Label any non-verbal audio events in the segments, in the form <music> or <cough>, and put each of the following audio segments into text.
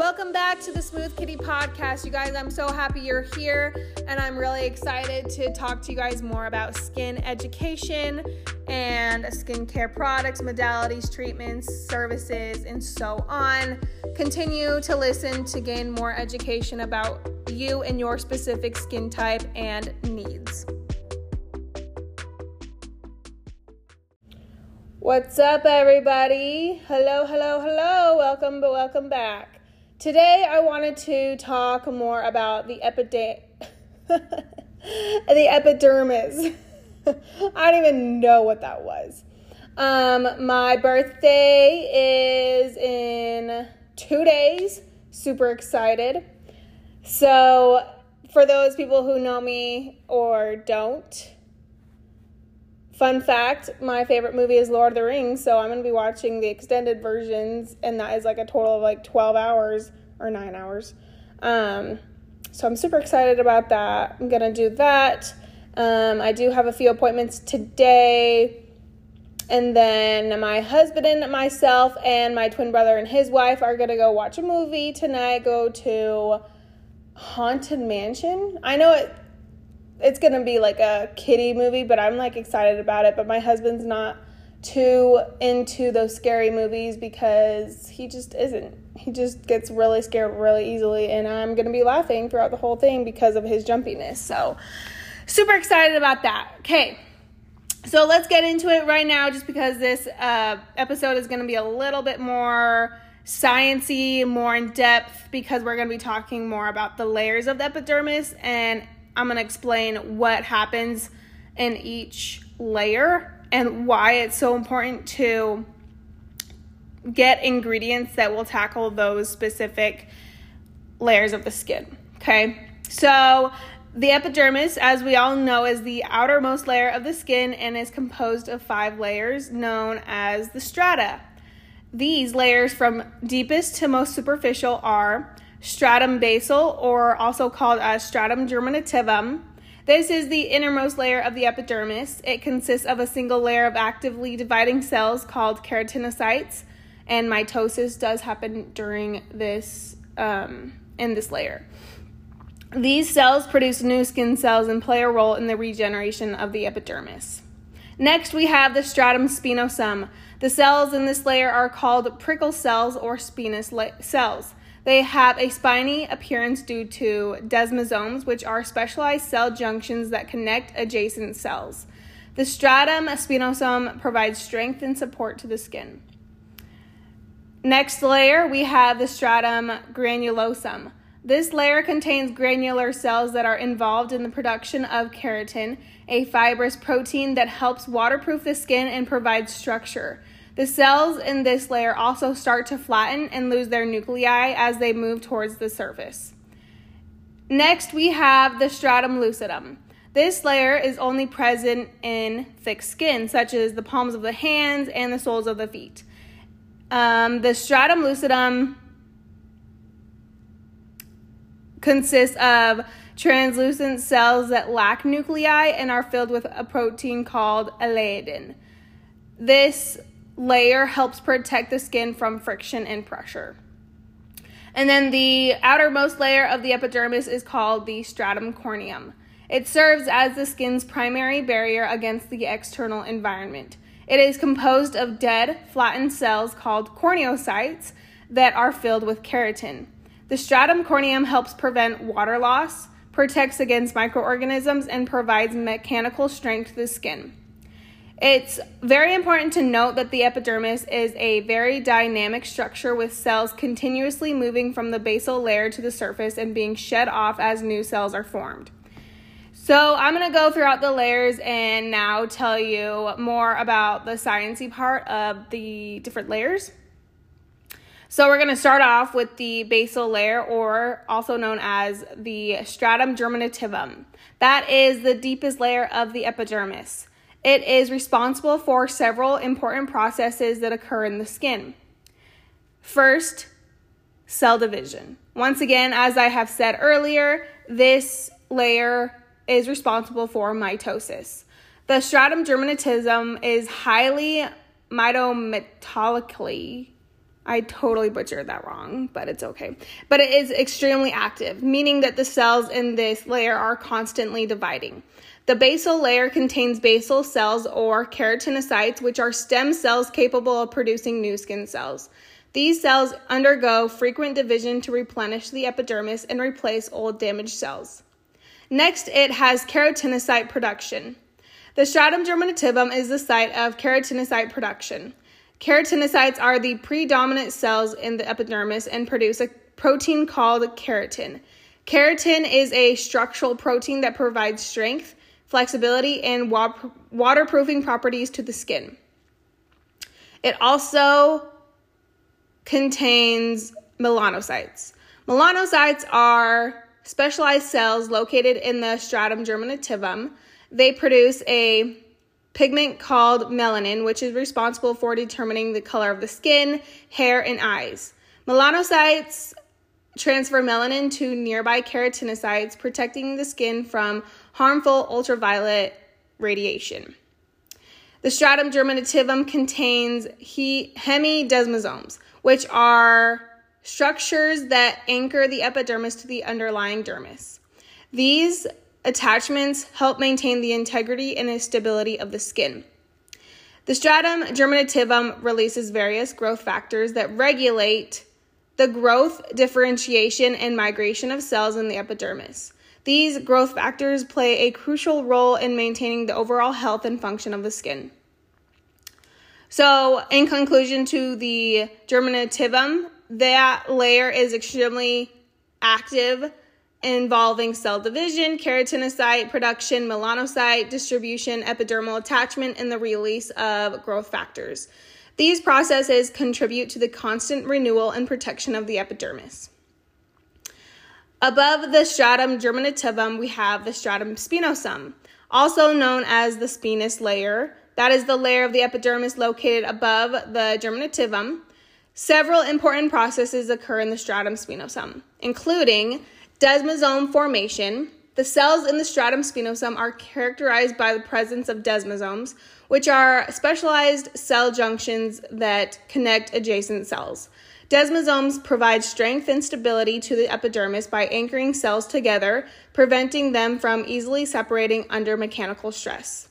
Welcome back to the Smooth Kitty podcast. You guys, I'm so happy you're here, and I'm really excited to talk to you guys more about skin education and skincare products, modalities, treatments, services, and so on. Continue to listen to gain more education about you and your specific skin type and needs. What's up, everybody? Hello, hello, hello. Welcome, welcome back. Today, I wanted to talk more about the epide- <laughs> the epidermis. <laughs> I don't even know what that was. Um, my birthday is in two days. Super excited. So, for those people who know me or don't, fun fact my favorite movie is Lord of the Rings, so I'm going to be watching the extended versions, and that is like a total of like 12 hours or nine hours. Um, so I'm super excited about that. I'm going to do that. Um, I do have a few appointments today. And then my husband and myself and my twin brother and his wife are going to go watch a movie tonight, go to Haunted Mansion. I know it it's going to be like a kiddie movie, but I'm like excited about it, but my husband's not too into those scary movies because he just isn't. He just gets really scared really easily, and I'm gonna be laughing throughout the whole thing because of his jumpiness. So, super excited about that. Okay, so let's get into it right now, just because this uh, episode is gonna be a little bit more sciency, more in depth, because we're gonna be talking more about the layers of the epidermis, and I'm gonna explain what happens in each layer and why it's so important to get ingredients that will tackle those specific layers of the skin. Okay, so the epidermis, as we all know, is the outermost layer of the skin and is composed of five layers known as the strata. These layers, from deepest to most superficial, are stratum basal, or also called as stratum germinativum, this is the innermost layer of the epidermis. It consists of a single layer of actively dividing cells called keratinocytes, and mitosis does happen during this um, in this layer. These cells produce new skin cells and play a role in the regeneration of the epidermis. Next, we have the stratum spinosum. The cells in this layer are called prickle cells or spinous cells. They have a spiny appearance due to desmosomes, which are specialized cell junctions that connect adjacent cells. The stratum spinosum provides strength and support to the skin. Next layer, we have the stratum granulosum. This layer contains granular cells that are involved in the production of keratin, a fibrous protein that helps waterproof the skin and provides structure. The cells in this layer also start to flatten and lose their nuclei as they move towards the surface. Next, we have the stratum lucidum. This layer is only present in thick skin, such as the palms of the hands and the soles of the feet. Um, the stratum lucidum consists of translucent cells that lack nuclei and are filled with a protein called eleidin. This layer helps protect the skin from friction and pressure. And then the outermost layer of the epidermis is called the stratum corneum. It serves as the skin's primary barrier against the external environment. It is composed of dead, flattened cells called corneocytes that are filled with keratin. The stratum corneum helps prevent water loss, protects against microorganisms, and provides mechanical strength to the skin. It's very important to note that the epidermis is a very dynamic structure with cells continuously moving from the basal layer to the surface and being shed off as new cells are formed. So, I'm going to go throughout the layers and now tell you more about the sciency part of the different layers. So, we're going to start off with the basal layer, or also known as the stratum germinativum. That is the deepest layer of the epidermis. It is responsible for several important processes that occur in the skin. First, cell division. Once again, as I have said earlier, this layer is responsible for mitosis. The stratum germinativum is highly mitometallically I totally butchered that wrong, but it's okay. But it is extremely active, meaning that the cells in this layer are constantly dividing. The basal layer contains basal cells or keratinocytes, which are stem cells capable of producing new skin cells. These cells undergo frequent division to replenish the epidermis and replace old damaged cells. Next, it has keratinocyte production. The stratum germinativum is the site of keratinocyte production. Keratinocytes are the predominant cells in the epidermis and produce a protein called keratin. Keratin is a structural protein that provides strength, flexibility, and waterproofing properties to the skin. It also contains melanocytes. Melanocytes are specialized cells located in the stratum germinativum. They produce a pigment called melanin, which is responsible for determining the color of the skin, hair, and eyes. Melanocytes transfer melanin to nearby keratinocytes, protecting the skin from harmful ultraviolet radiation. The stratum germinativum contains he- hemidesmosomes, which are structures that anchor the epidermis to the underlying dermis. These attachments help maintain the integrity and stability of the skin. The stratum germinativum releases various growth factors that regulate the growth, differentiation, and migration of cells in the epidermis. These growth factors play a crucial role in maintaining the overall health and function of the skin. So, in conclusion to the germinativum, that layer is extremely active involving cell division, keratinocyte production, melanocyte distribution, epidermal attachment, and the release of growth factors. These processes contribute to the constant renewal and protection of the epidermis. Above the stratum germinativum, we have the stratum spinosum, also known as the spinous layer. That is the layer of the epidermis located above the germinativum. Several important processes occur in the stratum spinosum, including Desmosome formation. The cells in the stratum spinosum are characterized by the presence of desmosomes, which are specialized cell junctions that connect adjacent cells. Desmosomes provide strength and stability to the epidermis by anchoring cells together, preventing them from easily separating under mechanical stress.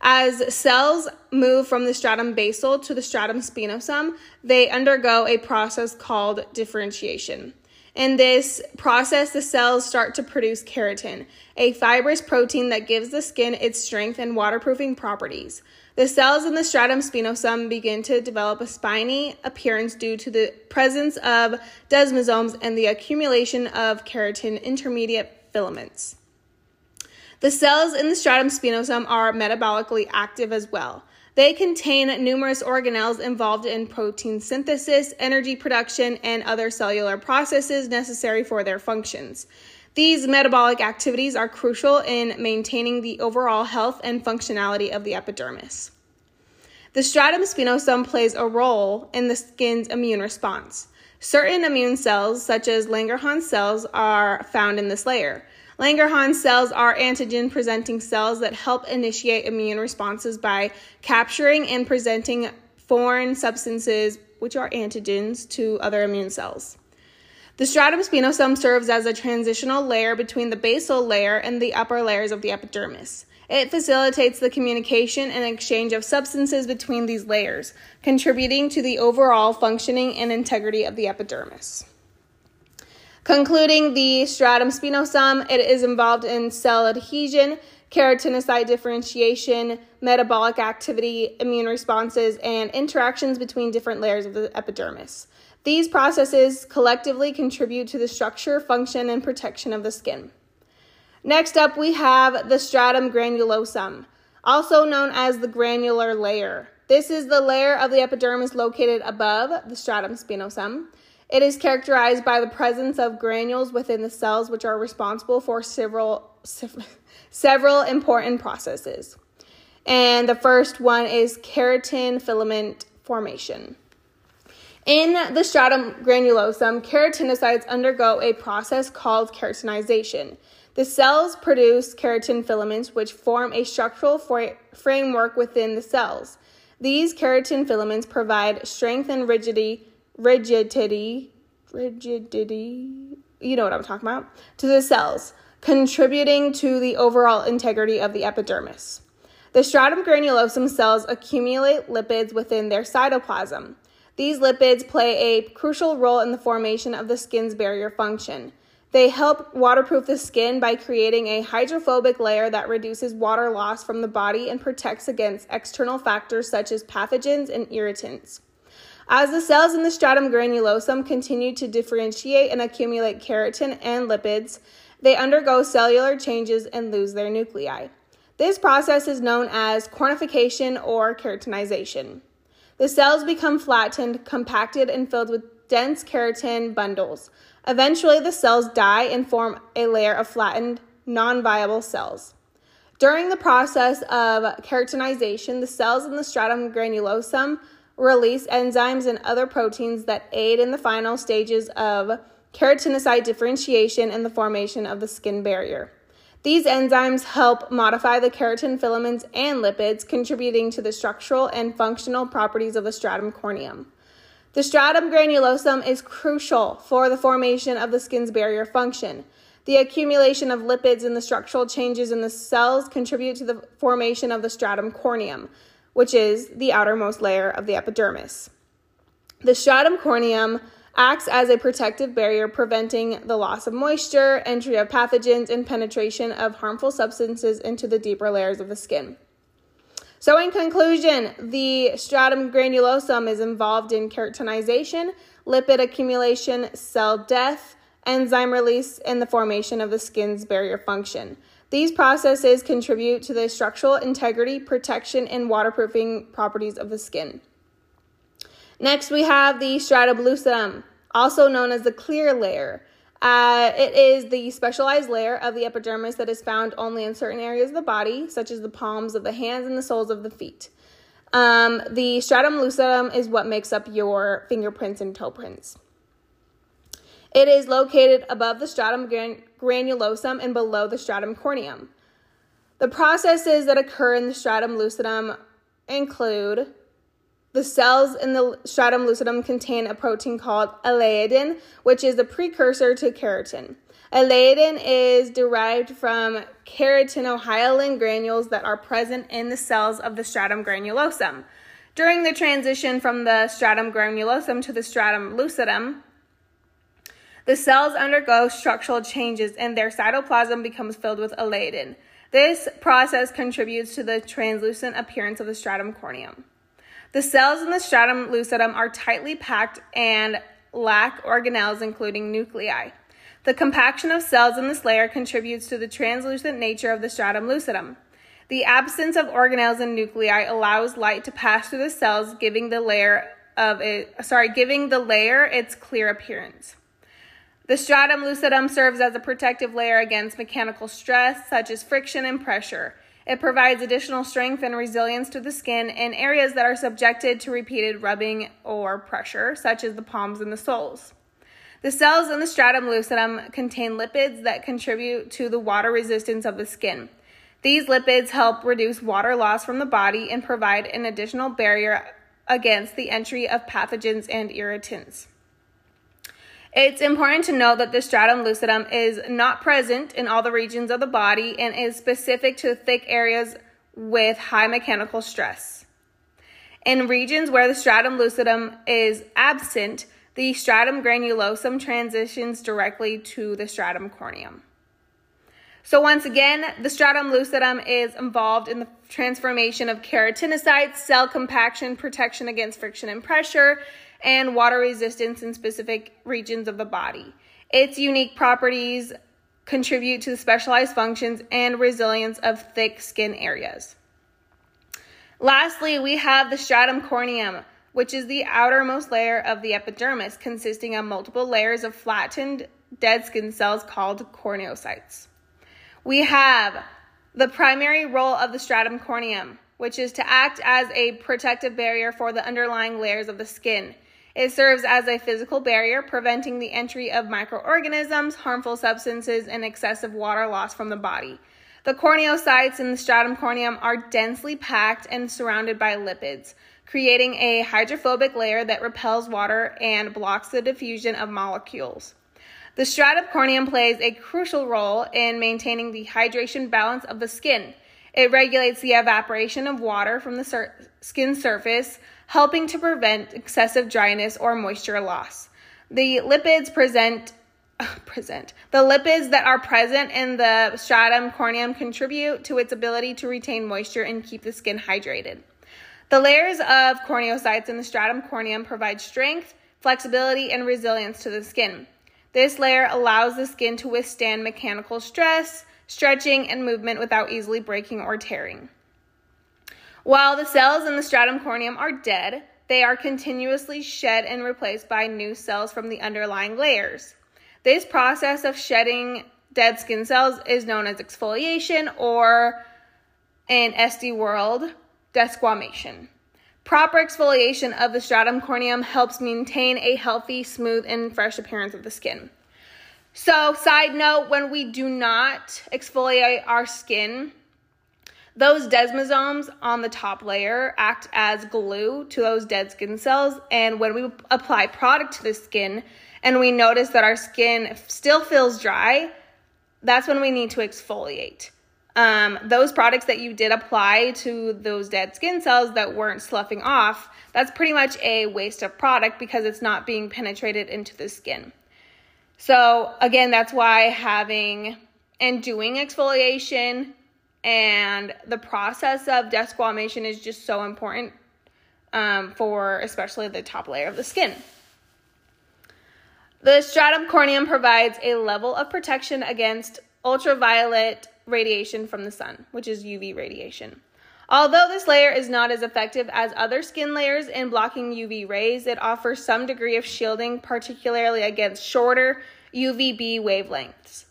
As cells move from the stratum basal to the stratum spinosum, they undergo a process called differentiation. In this process, the cells start to produce keratin, a fibrous protein that gives the skin its strength and waterproofing properties. The cells in the stratum spinosum begin to develop a spiny appearance due to the presence of desmosomes and the accumulation of keratin intermediate filaments. The cells in the stratum spinosum are metabolically active as well. They contain numerous organelles involved in protein synthesis, energy production, and other cellular processes necessary for their functions. These metabolic activities are crucial in maintaining the overall health and functionality of the epidermis. The stratum spinosum plays a role in the skin's immune response. Certain immune cells, such as Langerhans cells, are found in this layer. Langerhans cells are antigen presenting cells that help initiate immune responses by capturing and presenting foreign substances, which are antigens, to other immune cells. The stratum spinosum serves as a transitional layer between the basal layer and the upper layers of the epidermis. It facilitates the communication and exchange of substances between these layers, contributing to the overall functioning and integrity of the epidermis. Concluding the stratum spinosum, it is involved in cell adhesion, keratinocyte differentiation, metabolic activity, immune responses, and interactions between different layers of the epidermis. These processes collectively contribute to the structure, function, and protection of the skin. Next up, we have the stratum granulosum, also known as the granular layer. This is the layer of the epidermis located above the stratum spinosum. It is characterized by the presence of granules within the cells, which are responsible for several, <laughs> several important processes. And the first one is keratin filament formation. In the stratum granulosum, keratinocytes undergo a process called keratinization. The cells produce keratin filaments, which form a structural framework within the cells. These keratin filaments provide strength and rigidity rigidity, rigidity, you know what I'm talking about, to the cells, contributing to the overall integrity of the epidermis. The stratum granulosum cells accumulate lipids within their cytoplasm. These lipids play a crucial role in the formation of the skin's barrier function. They help waterproof the skin by creating a hydrophobic layer that reduces water loss from the body and protects against external factors such as pathogens and irritants. As the cells in the stratum granulosum continue to differentiate and accumulate keratin and lipids, they undergo cellular changes and lose their nuclei. This process is known as cornification or keratinization. The cells become flattened, compacted, and filled with dense keratin bundles. Eventually, the cells die and form a layer of flattened, non viable cells. During the process of keratinization, the cells in the stratum granulosum release enzymes and other proteins that aid in the final stages of keratinocyte differentiation and the formation of the skin barrier. These enzymes help modify the keratin filaments and lipids, contributing to the structural and functional properties of the stratum corneum. The stratum granulosum is crucial for the formation of the skin's barrier function. The accumulation of lipids and the structural changes in the cells contribute to the formation of the stratum corneum, which is the outermost layer of the epidermis. The stratum corneum acts as a protective barrier, preventing the loss of moisture, entry of pathogens, and penetration of harmful substances into the deeper layers of the skin. So, in conclusion, the stratum granulosum is involved in keratinization, lipid accumulation, cell death, enzyme release, and the formation of the skin's barrier function. These processes contribute to the structural integrity, protection, and waterproofing properties of the skin. Next, we have the stratum lucidum, also known as the clear layer. Uh, it is the specialized layer of the epidermis that is found only in certain areas of the body, such as the palms of the hands and the soles of the feet. Um, the stratum lucidum is what makes up your fingerprints and toe prints. It is located above the stratum granulosum and below the stratum corneum. The processes that occur in the stratum lucidum include the cells in the stratum lucidum contain a protein called eleidin, which is a precursor to keratin. Eleidin is derived from keratinohyalin granules that are present in the cells of the stratum granulosum. During the transition from the stratum granulosum to the stratum lucidum, the cells undergo structural changes and their cytoplasm becomes filled with eleidin. This process contributes to the translucent appearance of the stratum corneum. The cells in the stratum lucidum are tightly packed and lack organelles, including nuclei. The compaction of cells in this layer contributes to the translucent nature of the stratum lucidum. The absence of organelles and nuclei allows light to pass through the cells, giving the layer of it, sorry, giving the layer its clear appearance. The stratum lucidum serves as a protective layer against mechanical stress, such as friction and pressure. It provides additional strength and resilience to the skin in areas that are subjected to repeated rubbing or pressure, such as the palms and the soles. The cells in the stratum lucidum contain lipids that contribute to the water resistance of the skin. These lipids help reduce water loss from the body and provide an additional barrier against the entry of pathogens and irritants. It's important to note that the stratum lucidum is not present in all the regions of the body and is specific to thick areas with high mechanical stress. In regions where the stratum lucidum is absent, the stratum granulosum transitions directly to the stratum corneum. So, once again, the stratum lucidum is involved in the transformation of keratinocytes, cell compaction, protection against friction and pressure, and water resistance in specific regions of the body. Its unique properties contribute to the specialized functions and resilience of thick skin areas. Lastly, we have the stratum corneum, which is the outermost layer of the epidermis, consisting of multiple layers of flattened dead skin cells called corneocytes. We have the primary role of the stratum corneum, which is to act as a protective barrier for the underlying layers of the skin. It serves as a physical barrier, preventing the entry of microorganisms, harmful substances, and excessive water loss from the body. The corneocytes in the stratum corneum are densely packed and surrounded by lipids, creating a hydrophobic layer that repels water and blocks the diffusion of molecules. The stratum corneum plays a crucial role in maintaining the hydration balance of the skin. It regulates the evaporation of water from the sur- skin surface, helping to prevent excessive dryness or moisture loss. The lipids present <sighs> present. The lipids that are present in the stratum corneum contribute to its ability to retain moisture and keep the skin hydrated. The layers of corneocytes in the stratum corneum provide strength, flexibility, and resilience to the skin. This layer allows the skin to withstand mechanical stress, stretching, and movement without easily breaking or tearing. While the cells in the stratum corneum are dead, they are continuously shed and replaced by new cells from the underlying layers. This process of shedding dead skin cells is known as exfoliation or in SD world, desquamation. Proper exfoliation of the stratum corneum helps maintain a healthy, smooth, and fresh appearance of the skin. So, side note when we do not exfoliate our skin, those desmosomes on the top layer act as glue to those dead skin cells. And when we apply product to the skin and we notice that our skin still feels dry, that's when we need to exfoliate. Um, those products that you did apply to those dead skin cells that weren't sloughing off, that's pretty much a waste of product because it's not being penetrated into the skin. So, again, that's why having and doing exfoliation and the process of desquamation is just so important um, for especially the top layer of the skin. The stratum corneum provides a level of protection against ultraviolet radiation from the sun, which is UV radiation. Although this layer is not as effective as other skin layers in blocking UV rays, it offers some degree of shielding, particularly against shorter UVB wavelengths.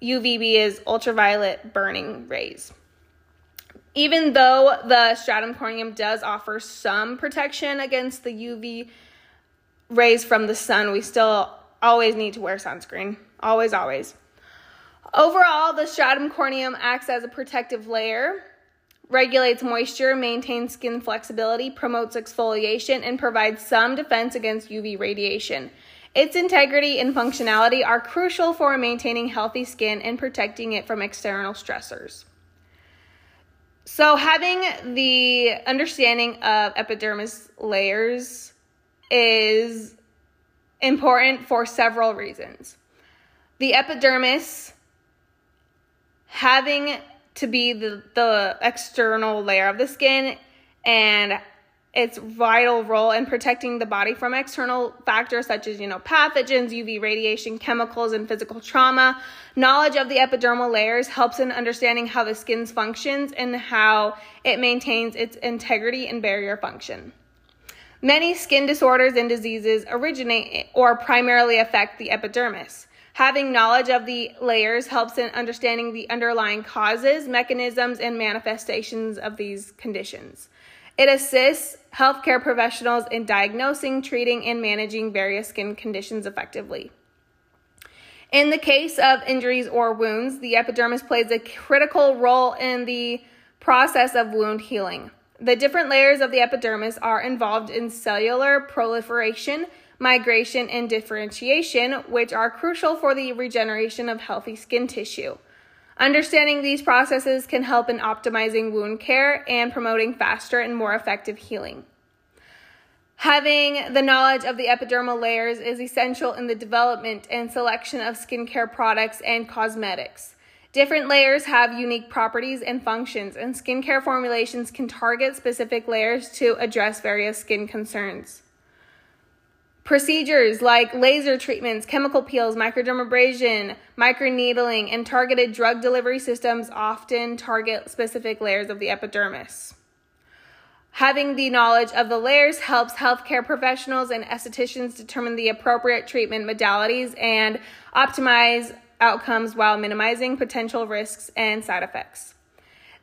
UVB is ultraviolet burning rays. Even though the stratum corneum does offer some protection against the UV rays from the sun, we still always need to wear sunscreen. Always, always. Overall, the stratum corneum acts as a protective layer, regulates moisture, maintains skin flexibility, promotes exfoliation, and provides some defense against UV radiation. Its integrity and functionality are crucial for maintaining healthy skin and protecting it from external stressors. So, having the understanding of epidermis layers is important for several reasons. The epidermis having to be the, the external layer of the skin and its vital role in protecting the body from external factors such as you know pathogens uv radiation chemicals and physical trauma. Knowledge of the epidermal layers helps in understanding how the skin functions and how it maintains its integrity and barrier function. Many skin disorders and diseases originate or primarily affect the epidermis. Having knowledge of the layers helps in understanding the underlying causes, mechanisms, and manifestations of these conditions. It assists healthcare professionals in diagnosing, treating, and managing various skin conditions effectively. In the case of injuries or wounds, the epidermis plays a critical role in the process of wound healing. The different layers of the epidermis are involved in cellular proliferation, migration, and differentiation, which are crucial for the regeneration of healthy skin tissue. Understanding these processes can help in optimizing wound care and promoting faster and more effective healing. Having the knowledge of the epidermal layers is essential in the development and selection of skincare products and cosmetics. Different layers have unique properties and functions, and skincare formulations can target specific layers to address various skin concerns. Procedures like laser treatments, chemical peels, microdermabrasion, microneedling, and targeted drug delivery systems often target specific layers of the epidermis. Having the knowledge of the layers helps healthcare professionals and estheticians determine the appropriate treatment modalities and optimize outcomes while minimizing potential risks and side effects.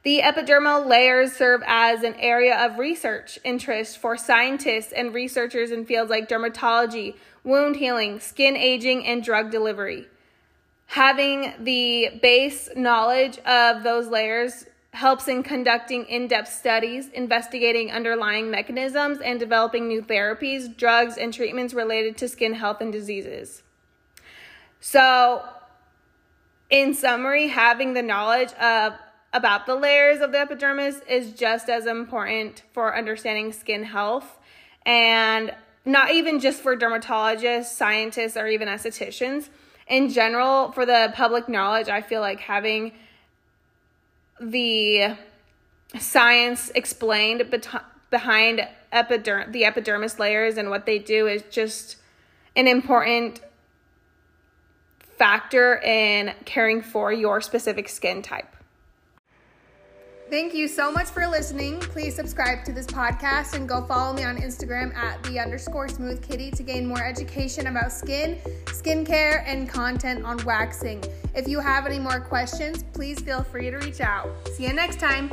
The epidermal layers serve as an area of research interest for scientists and researchers in fields like dermatology, wound healing, skin aging, and drug delivery. Having the base knowledge of those layers helps in conducting in depth studies, investigating underlying mechanisms, and developing new therapies, drugs, and treatments related to skin health and diseases. So, in summary, having the knowledge of about the layers of the epidermis is just as important for understanding skin health and not even just for dermatologists, scientists, or even estheticians. In general, for the public knowledge, I feel like having the science explained behind epiderm- the epidermis layers and what they do is just an important factor in caring for your specific skin type. Thank you so much for listening. Please subscribe to this podcast and go follow me on Instagram at the underscore smooth kitty to gain more education about skin, skincare, and content on waxing. If you have any more questions, please feel free to reach out. See you next time.